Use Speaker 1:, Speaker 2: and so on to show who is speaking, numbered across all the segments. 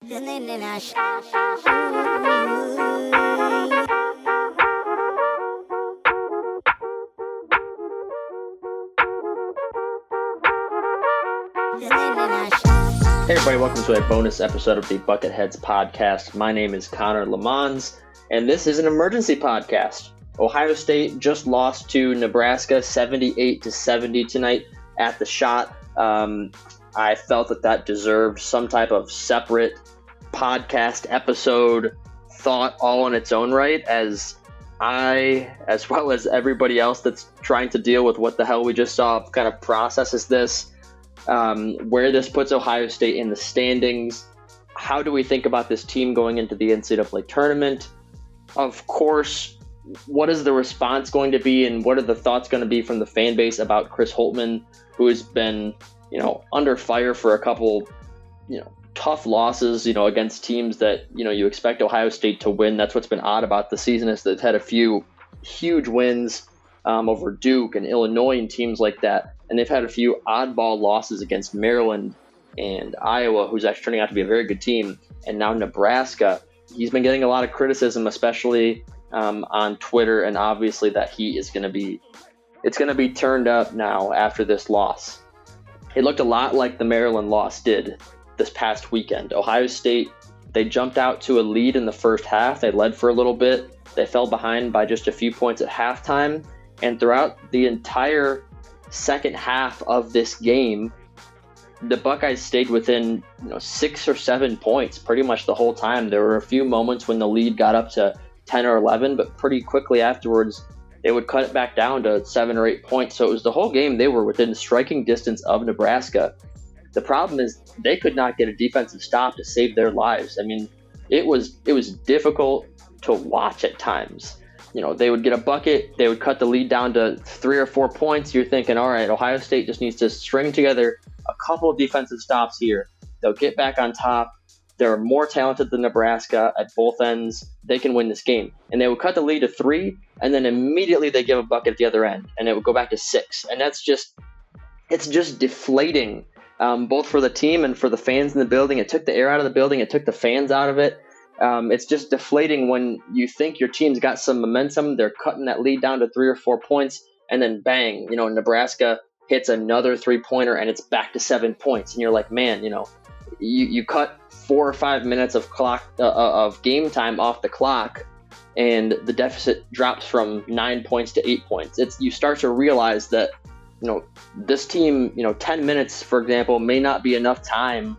Speaker 1: Hey everybody, welcome to a bonus episode of the Bucketheads podcast. My name is Connor Lemons, and this is an emergency podcast. Ohio State just lost to Nebraska 78 to 70 tonight at the Schott. Um, I felt that that deserved some type of separate podcast episode thought all on its own right as I, as well as everybody else that's trying to deal with what the hell we just saw, kind of processes this um, where this puts Ohio State in the standings. How do we think about this team going into the NCAA tournament? Of course, what is the response going to be, and what are the thoughts going to be from the fan base about Chris Holtmann, who has been, you know, under fire for a couple, you know, tough losses, you know, against teams that you know you expect Ohio State to win. That's what's been odd about the season is it's had a few huge wins um, over Duke and Illinois and teams like that and they've had a few oddball losses against Maryland and Iowa, who's actually turning out to be a very good team, and now Nebraska. He's been getting a lot of criticism, especially um, on Twitter, and obviously that he is going to be it's going to be turned up now after this loss. It looked a lot like the Maryland loss did this past weekend. Ohio State they jumped out to a lead in the first half. They led for a little bit. They fell behind by just a few points at halftime, and throughout the entire second half of this game, the Buckeyes stayed within you know six or seven points pretty much the whole time. There were a few moments when the lead got up to ten or eleven, but pretty quickly afterwards they would cut it back down to seven or eight points. So it was the whole game they were within striking distance of Nebraska. The problem is they could not get a defensive stop to save their lives. I mean, it was it was difficult to watch at times you know, they would get a bucket, they would cut the lead down to three or four points. You're thinking, all right, Ohio State just needs to string together a couple of defensive stops here. They'll get back on top. They're more talented than Nebraska at both ends. They can win this game. And they would cut the lead to three, and then immediately they give a bucket at the other end, and it would go back to six. And that's just, it's just deflating, um, both for the team and for the fans in the building. It took the air out of the building, it took the fans out of it. Um, it's just deflating when you think your team's got some momentum. They're cutting that lead down to three or four points, and then bang, you know, Nebraska hits another three pointer and it's back to seven points. And you're like, man, you know, you, you cut four or five minutes of clock uh, uh of game time off the clock, and the deficit drops from nine points to eight points. It's you start to realize that you know this team, you know, ten minutes, for example, may not be enough time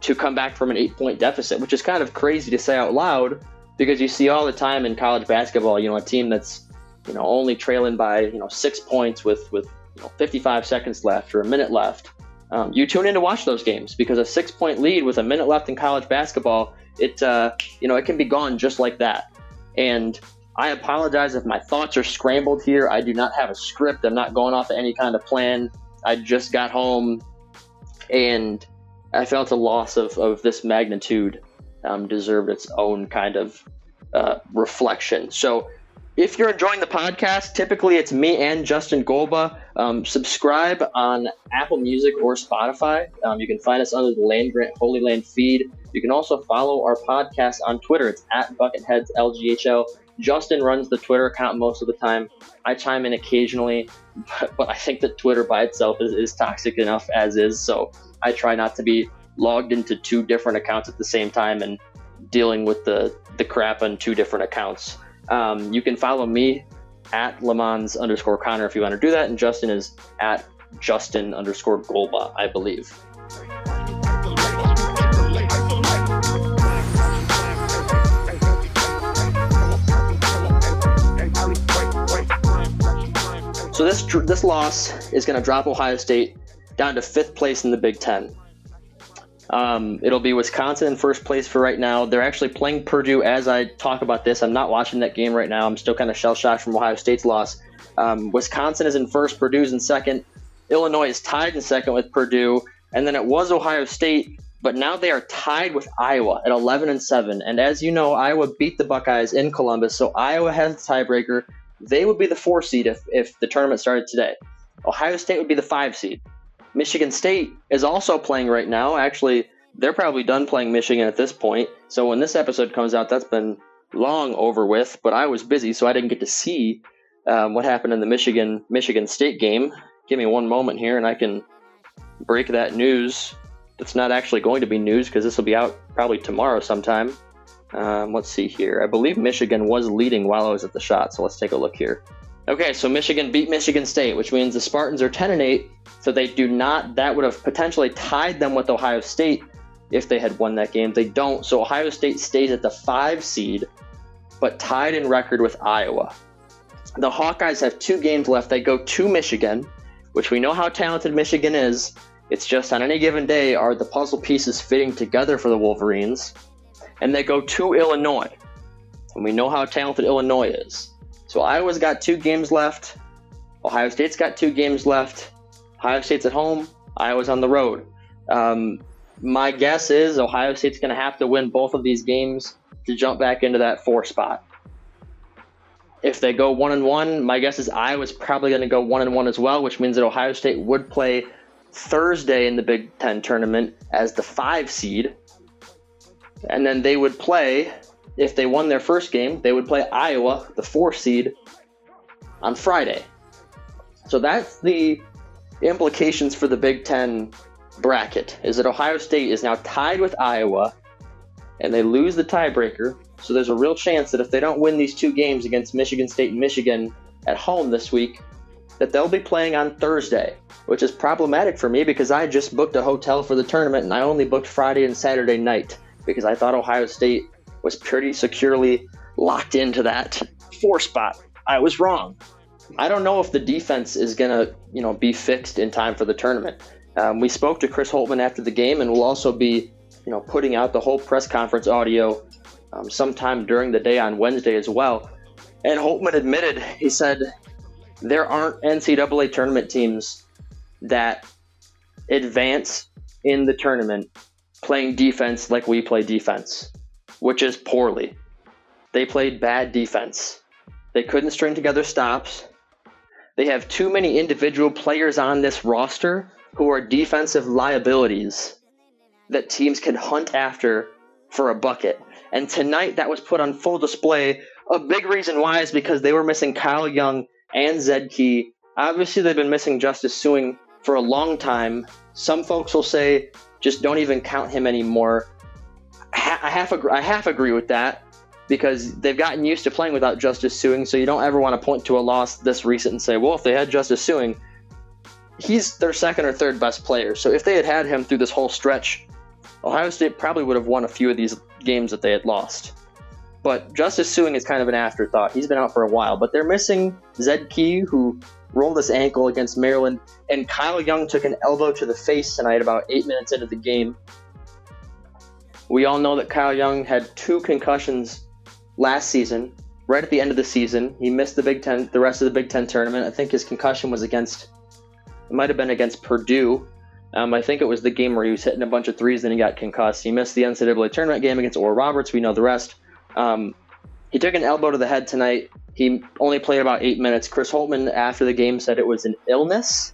Speaker 1: to come back from an eight point deficit, which is kind of crazy to say out loud because you see all the time in college basketball, you know, a team that's, you know, only trailing by, you know, six points with, with, you know, 55 seconds left or a minute left. Um, you tune in to watch those games because a six point lead with a minute left in college basketball, it, uh, you know, it can be gone just like that. And I apologize if my thoughts are scrambled here. I do not have a script. I'm not going off of any kind of plan. I just got home and I felt a loss of, of this magnitude um, deserved its own kind of uh, reflection. So, if you're enjoying the podcast, typically it's me and Justin Golba. Um, subscribe on Apple Music or Spotify. Um, you can find us under the Land Grant Holy Land feed. You can also follow our podcast on Twitter. It's at Bucketheads LGHL. Justin runs the Twitter account most of the time. I chime in occasionally, but, but I think that Twitter by itself is, is toxic enough as is. So I try not to be logged into two different accounts at the same time and dealing with the the crap on two different accounts. Um, you can follow me at Lemons underscore Connor if you want to do that, and Justin is at Justin underscore Golba, I believe. So this this loss is going to drop Ohio State down to fifth place in the Big Ten. Um, it'll be Wisconsin in first place for right now. They're actually playing Purdue as I talk about this. I'm not watching that game right now. I'm still kind of shell shocked from Ohio State's loss. Um, Wisconsin is in first, Purdue's in second. Illinois is tied in second with Purdue, and then it was Ohio State, but now they are tied with Iowa at 11 and 7. And as you know, Iowa beat the Buckeyes in Columbus, so Iowa has the tiebreaker. They would be the four seed if, if the tournament started today. Ohio State would be the five seed. Michigan State is also playing right now. Actually, they're probably done playing Michigan at this point. So when this episode comes out, that's been long over with. But I was busy, so I didn't get to see um, what happened in the Michigan Michigan State game. Give me one moment here, and I can break that news. It's not actually going to be news because this will be out probably tomorrow sometime. Um, let's see here. I believe Michigan was leading while I was at the shot, so let's take a look here. Okay, so Michigan beat Michigan State, which means the Spartans are 10 and 8, so they do not that would have potentially tied them with Ohio State if they had won that game. They don't. So Ohio State stays at the 5 seed but tied in record with Iowa. The Hawkeyes have two games left. They go to Michigan, which we know how talented Michigan is. It's just on any given day are the puzzle pieces fitting together for the Wolverines. And they go to Illinois. And we know how talented Illinois is. So Iowa's got two games left. Ohio State's got two games left. Ohio State's at home. Iowa's on the road. Um, my guess is Ohio State's going to have to win both of these games to jump back into that four spot. If they go one and one, my guess is Iowa's probably going to go one and one as well, which means that Ohio State would play Thursday in the Big Ten tournament as the five seed, and then they would play if they won their first game, they would play Iowa, the four seed, on Friday. So that's the implications for the Big Ten bracket. Is that Ohio State is now tied with Iowa, and they lose the tiebreaker. So there's a real chance that if they don't win these two games against Michigan State and Michigan at home this week, that they'll be playing on Thursday, which is problematic for me because I just booked a hotel for the tournament and I only booked Friday and Saturday night because I thought Ohio State was pretty securely locked into that four spot. I was wrong. I don't know if the defense is going to, you know, be fixed in time for the tournament. Um, we spoke to Chris Holtmann after the game, and we'll also be, you know, putting out the whole press conference audio um, sometime during the day on Wednesday as well. And Holtmann admitted, he said, there aren't NCAA tournament teams that advance in the tournament playing defense like we play defense which is poorly. They played bad defense. They couldn't string together stops. They have too many individual players on this roster who are defensive liabilities that teams can hunt after for a bucket. And tonight that was put on full display. A big reason why is because they were missing Kyle Young and Zed Key. Obviously, they've been missing Justice Sueing for a long time. Some folks will say just don't even count him anymore. I half agree, I half agree with that because they've gotten used to playing without Justice Sueing, So you don't ever want to point to a loss this recent and say, well, if they had Justice Sueing, he's their second or third best player. So if they had had him through this whole stretch, Ohio State probably would have won a few of these games that they had lost. But Justice Sueing is kind of an afterthought. He's been out for a while, but they're missing Zed Key, who rolled his ankle against Maryland, and Kyle Young took an elbow to the face tonight about eight minutes into the game. We all know that Kyle Young had two concussions last season, right at the end of the season. He missed the Big Ten, the rest of the Big Ten tournament. I think his concussion was against, it might have been against Purdue. Um, I think it was the game where he was hitting a bunch of threes and he got concussed. He missed the NCAA tournament game against Oral Roberts. We know the rest. Um, he took an elbow to the head tonight. He only played about eight minutes. Chris Holtmann, after the game, said it was an illness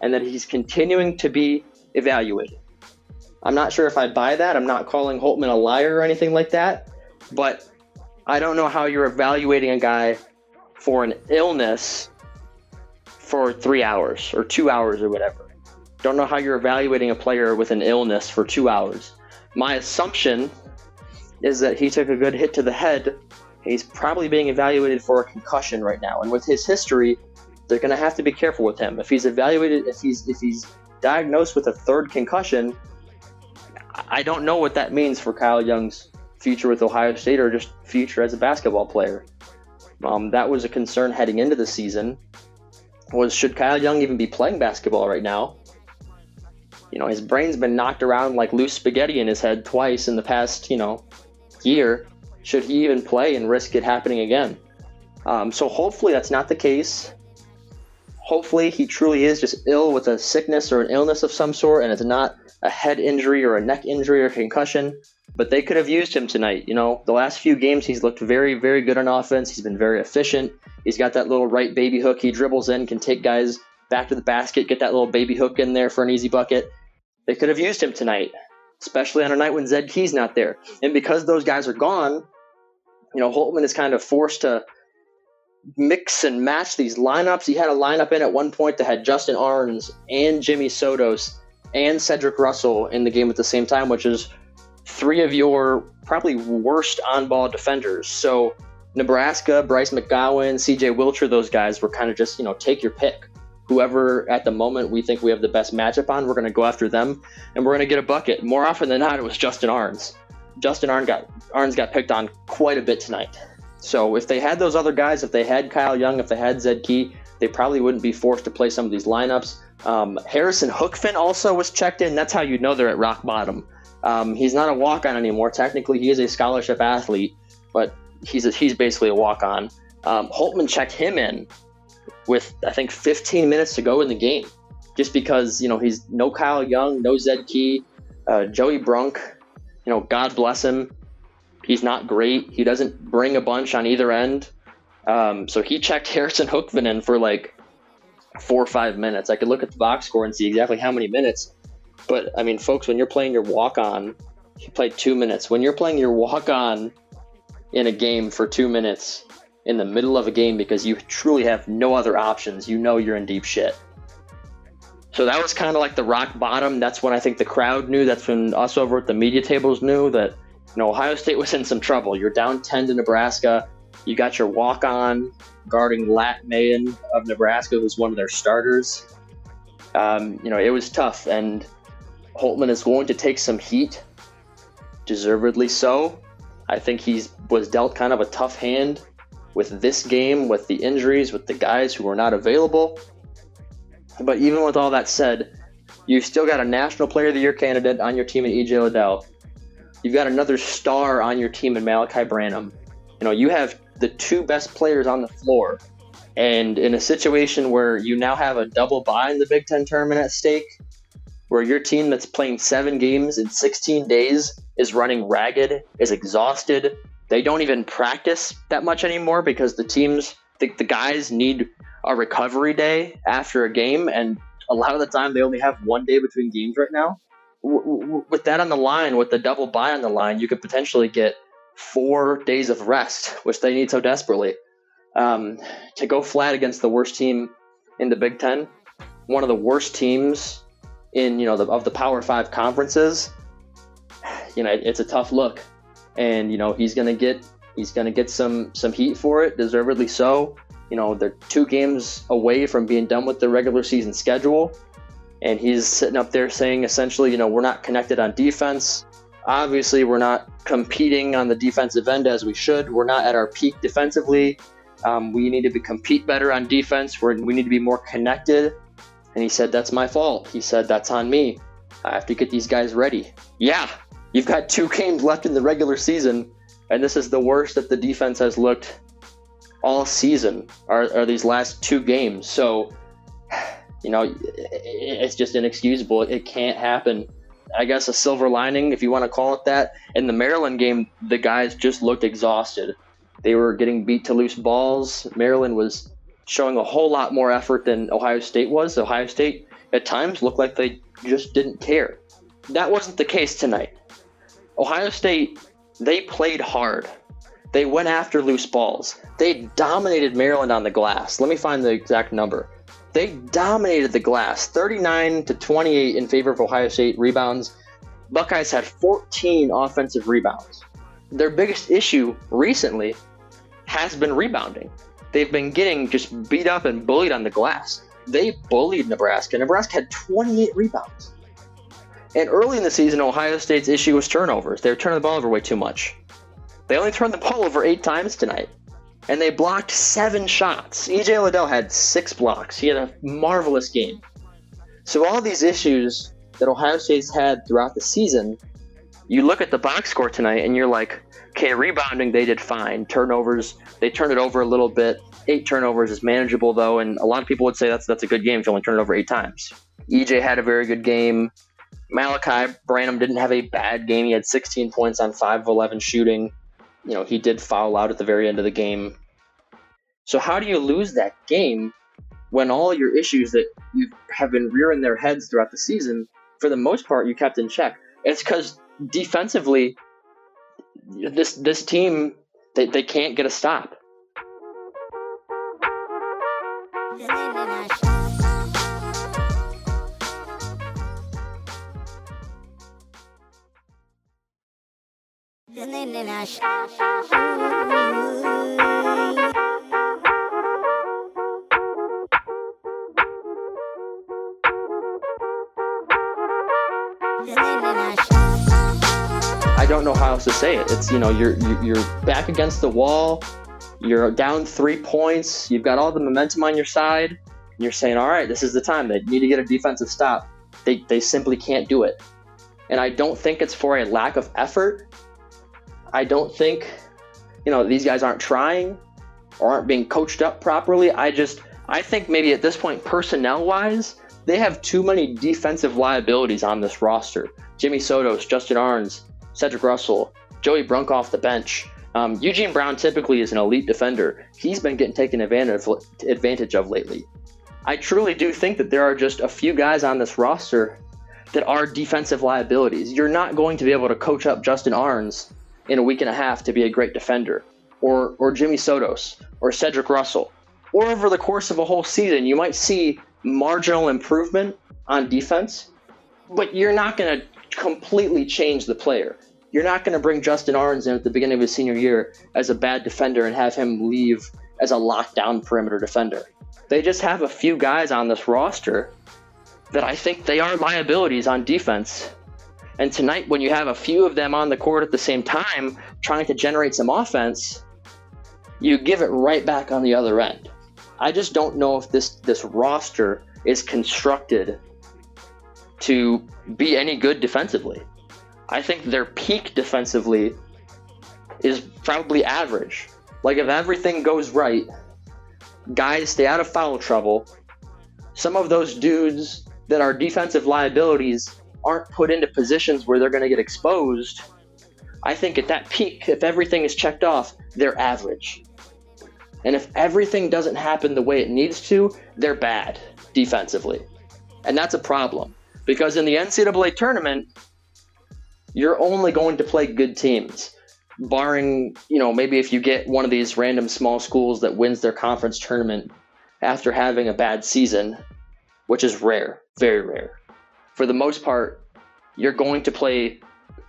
Speaker 1: and that he's continuing to be evaluated. I'm not sure if I buy that. I'm not calling Holtmann a liar or anything like that, but I don't know how you're evaluating a guy for an illness for three hours or two hours or whatever. Don't know how you're evaluating a player with an illness for two hours. My assumption is that he took a good hit to the head. He's probably being evaluated for a concussion right now, and with his history, they're going to have to be careful with him. If he's evaluated, if he's if he's diagnosed with a third concussion, I don't know what that means for Kyle Young's future with Ohio State or just future as a basketball player. Um, that was a concern heading into the season. Was should Kyle Young even be playing basketball right now? You know, his brain's been knocked around like loose spaghetti in his head twice in the past, you know, year. Should he even play and risk it happening again? Um, so hopefully that's not the case. Hopefully he truly is just ill with a sickness or an illness of some sort, and it's not a head injury or a neck injury or concussion. But they could have used him tonight. You know, the last few games he's looked very, very good on offense. He's been very efficient. He's got that little right baby hook. He dribbles in, can take guys back to the basket, get that little baby hook in there for an easy bucket. They could have used him tonight, especially on a night when Zed Key's not there. And because those guys are gone, you know, Holtmann is kind of forced to mix and match these lineups. He had a lineup in at one point that had Justin Ahrens and Jimmy Sotos and Cedric Russell in the game at the same time, which is three of your probably worst on ball defenders. So Nebraska, Bryce McGowan, CJ Wilcher, those guys were kind of just, you know, take your pick whoever at the moment we think we have the best matchup on, we're going to go after them and we're going to get a bucket. More often than not, it was Justin Ahrens. Justin Ahrens got, Ahrens got picked on quite a bit tonight. So if they had those other guys, if they had Kyle Young, if they had Zed Key, they probably wouldn't be forced to play some of these lineups. Um, Harrison Hookfin also was checked in. That's how you know they're at rock bottom. Um, he's not a walk on anymore. Technically, he is a scholarship athlete, but he's a, he's basically a walk on. Um, Holtmann checked him in with I think 15 minutes to go in the game, just because you know he's no Kyle Young, no Zed Key, uh, Joey Brunk. You know, God bless him. He's not great. He doesn't bring a bunch on either end. Um, so he checked Harrison Hookfin in for like four or five minutes. I could look at the box score and see exactly how many minutes. But I mean, folks, when you're playing your walk on, he played two minutes. When you're playing your walk on in a game for two minutes, in the middle of a game because you truly have no other options, you know you're in deep shit. So that was kind of like the rock bottom. That's when I think the crowd knew. That's when us over at the media tables knew that you know Ohio State was in some trouble. You're down 10 to Nebraska. You got your walk on guarding Lat Mayen of Nebraska, who's one of their starters. Um, you know, it was tough, and Holtmann is going to take some heat, deservedly so. I think he was dealt kind of a tough hand with this game, with the injuries, with the guys who were not available. But even with all that said, you've still got a National Player of the Year candidate on your team in EJ Liddell. You've got another star on your team in Malaki Branham. You know, you have the two best players on the floor. And in a situation where you now have a double bye in the Big Ten tournament at stake, where your team that's playing seven games in 16 days is running ragged, is exhausted, they don't even practice that much anymore because the teams, the, the guys need a recovery day after a game, and a lot of the time they only have one day between games right now. With that on the line, with the double bye on the line, you could potentially get four days of rest, which they need so desperately. Um, to go flat against the worst team in the Big Ten, one of the worst teams in you know the, of the Power Five conferences, you know it, it's a tough look and you know he's gonna get he's gonna get some some heat for it, deservedly so. You know they're two games away from being done with the regular season schedule, and he's sitting up there saying essentially, you know, we're not connected on defense. Obviously, we're not competing on the defensive end as we should. We're not at our peak defensively. Um, we need to be, compete better on defense. We're, we need to be more connected. And he said, That's my fault. He said, That's on me. I have to get these guys ready. Yeah, You've got two games left in the regular season, and this is the worst that the defense has looked all season. Are, are these last two games? So, you know, it's just inexcusable. It can't happen. I guess a silver lining, if you want to call it that. In the Maryland game, the guys just looked exhausted. They were getting beat to loose balls. Maryland was showing a whole lot more effort than Ohio State was. Ohio State, at times, looked like they just didn't care. That wasn't the case tonight. Ohio State, they played hard. They went after loose balls. They dominated Maryland on the glass. Let me find the exact number They dominated the glass, 39 to 28 in favor of Ohio State rebounds. Buckeyes had 14 offensive rebounds. Their biggest issue recently has been rebounding. They've been getting just beat up and bullied on the glass. They bullied Nebraska. Nebraska had 28 rebounds. And early in the season, Ohio State's issue was turnovers. They were turning the ball over way too much. They only turned the ball over eight times tonight. And they blocked seven shots. EJ Liddell had six blocks. He had a marvelous game. So all these issues that Ohio State's had throughout the season, you look at the box score tonight and you're like, okay, rebounding they did fine. Turnovers, they turned it over a little bit. Eight turnovers is manageable though, and a lot of people would say that's that's a good game if you only turn it over eight times. EJ had a very good game. Malaki Branham didn't have a bad game. He had 16 points on 5 of 11 shooting. You know, he did foul out at the very end of the game. So how do you lose that game when all your issues that you have been rearing their heads throughout the season, for the most part, you kept in check? It's because defensively, this this team they, they can't get a stop. I don't know how else to say it. It's you know you're you're back against the wall, you're down three points, you've got all the momentum on your side, you're saying, all right, this is the time. They need to get a defensive stop. They they simply can't do it, and I don't think it's for a lack of effort. I don't think you know these guys aren't trying or aren't being coached up properly. I just I think maybe at this point, personnel wise, they have too many defensive liabilities on this roster. Jimmy Sotos, Justin Ahrens, Cedric Russell, Joey Brunk off the bench. Um, Eugene Brown typically is an elite defender. He's been getting taken advantage of, advantage of lately. I truly do think that there are just a few guys on this roster that are defensive liabilities. You're not going to be able to coach up Justin Ahrens in a week and a half to be a great defender, or or Jimmy Sotos, or Cedric Russell, or over the course of a whole season, you might see marginal improvement on defense, but you're not going to completely change the player. You're not going to bring Justin Ahrens in at the beginning of his senior year as a bad defender and have him leave as a lockdown perimeter defender. They just have a few guys on this roster that I think they are liabilities on defense. And tonight, when you have a few of them on the court at the same time trying to generate some offense, you give it right back on the other end. I just don't know if this this roster is constructed to be any good defensively. I think their peak defensively is probably average. Like if everything goes right, guys stay out of foul trouble. Some of those dudes that are defensive liabilities aren't put into positions where they're going to get exposed. I think at that peak, if everything is checked off, they're average. And if everything doesn't happen the way it needs to, they're bad defensively. And that's a problem. Because in the NCAA tournament, you're only going to play good teams. Barring, you know, maybe if you get one of these random small schools that wins their conference tournament after having a bad season, which is rare, very rare. For the most part, you're going to play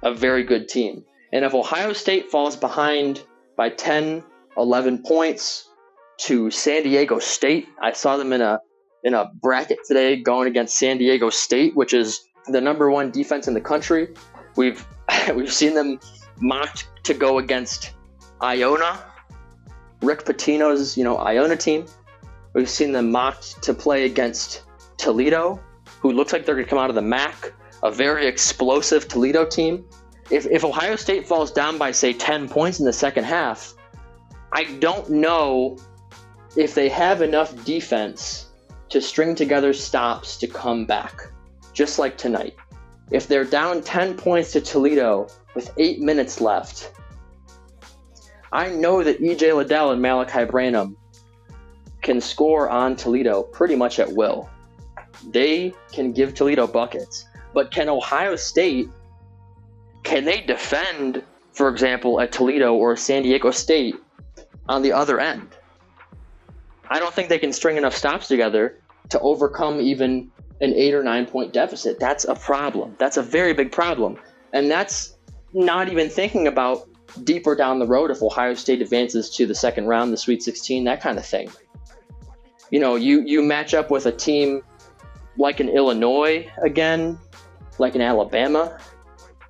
Speaker 1: a very good team. And if Ohio State falls behind by 10, 11 points to San Diego State, I saw them in a in a bracket today going against San Diego State, which is the number one defense in the country. We've we've seen them mocked to go against Iona, Rick Pitino's you know Iona team. We've seen them mocked to play against Toledo, who looks like they're going to come out of the MAC, a very explosive Toledo team. If, if Ohio State falls down by say 10 points in the second half, I don't know if they have enough defense to string together stops to come back, just like tonight. If they're down 10 points to Toledo with eight minutes left, I know that EJ Liddell and Malaki Branham can score on Toledo pretty much at will. They can give Toledo buckets. But can Ohio State, can they defend, for example, at Toledo or San Diego State on the other end? I don't think they can string enough stops together to overcome even an eight or nine point deficit. That's a problem. That's a very big problem. And that's not even thinking about deeper down the road if Ohio State advances to the second round, the Sweet 16, that kind of thing. You know, you, you match up with a team like an Illinois again, like an Alabama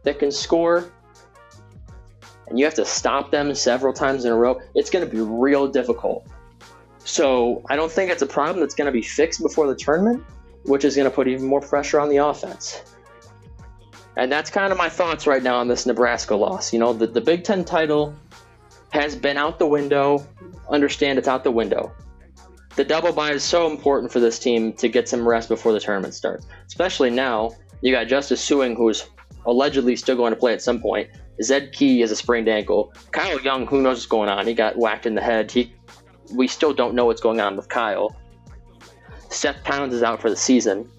Speaker 1: that can score, and you have to stop them several times in a row. It's going to be real difficult. So I don't think it's a problem that's going to be fixed before the tournament, which is going to put even more pressure on the offense. And that's kind of my thoughts right now on this Nebraska loss. You know, the, the Big Ten title has been out the window. Understand it's out the window. The double bye is so important for this team to get some rest before the tournament starts. Especially now, you got Justice Sueing, who's allegedly still going to play at some point. Zed Key has a sprained ankle. Kyle Young, who knows what's going on? He got whacked in the head. He, we still don't know what's going on with Kyle. Seth Towns is out for the season.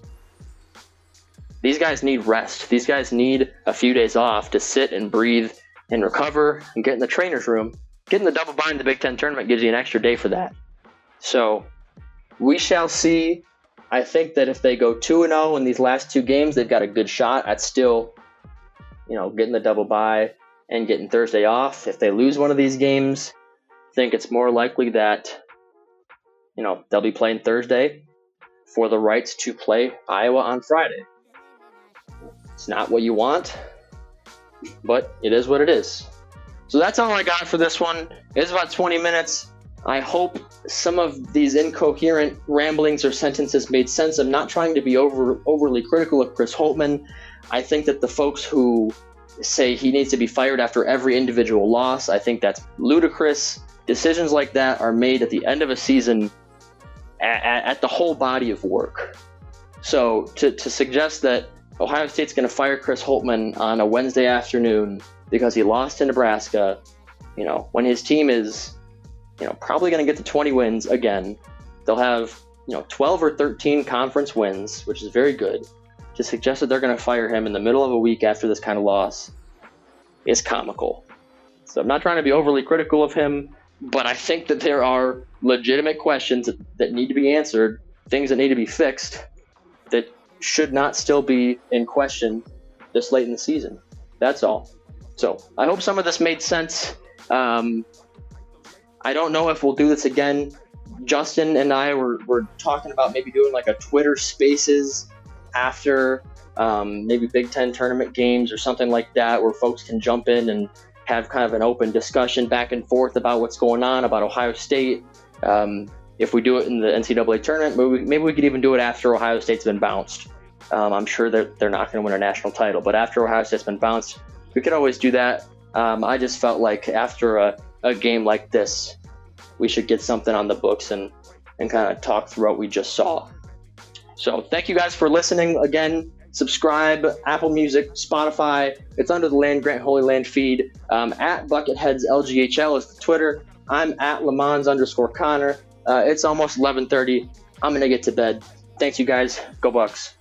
Speaker 1: These guys need rest. These guys need a few days off to sit and breathe and recover and get in the trainer's room. Getting the double bind in the Big Ten tournament gives you an extra day for that. So we shall see. I think that if they go 2 0 in these last two games, they've got a good shot at still, you know, getting the double bye and getting Thursday off. If they lose one of these games, I think it's more likely that, you know, they'll be playing Thursday for the rights to play Iowa on Friday. It's not what you want, but it is what it is. So that's all I got for this one. It's about 20 minutes. I hope some of these incoherent ramblings or sentences made sense. I'm not trying to be over overly critical of Chris Holtmann. I think that the folks who say he needs to be fired after every individual loss, I think that's ludicrous. Decisions like that are made at the end of a season at, at the whole body of work. So to, to suggest that Ohio State's going to fire Chris Holtmann on a Wednesday afternoon because he lost to Nebraska, you know, when his team is, you know, probably going to get to 20 wins again, they'll have, you know, 12 or 13 conference wins, which is very good. To suggest that they're going to fire him in the middle of a week after this kind of loss is comical. So I'm not trying to be overly critical of him, but I think that there are legitimate questions that, that need to be answered, things that need to be fixed that should not still be in question this late in the season. That's all. So I hope some of this made sense. Um, I don't know if we'll do this again. Justin and I were, were talking about maybe doing like a Twitter Spaces after um, maybe Big Ten tournament games or something like that, where folks can jump in and have kind of an open discussion back and forth about what's going on about Ohio State. Um, if we do it in the NCAA tournament, maybe we, maybe we could even do it after Ohio State's been bounced. Um, I'm sure that they're not going to win a national title, but after Ohio State's been bounced, we could always do that. Um, I just felt like after a, a game like this, we should get something on the books and, and kind of talk through what we just saw. So thank you guys for listening. Again, subscribe, Apple Music, Spotify. It's under the Land Grant Holy Land feed. Um, at Bucketheads LGHL is the Twitter. I'm at Lemons underscore Connor. Uh, it's almost 11:30. I'm gonna get to bed. Thanks, you guys. Go Bucks.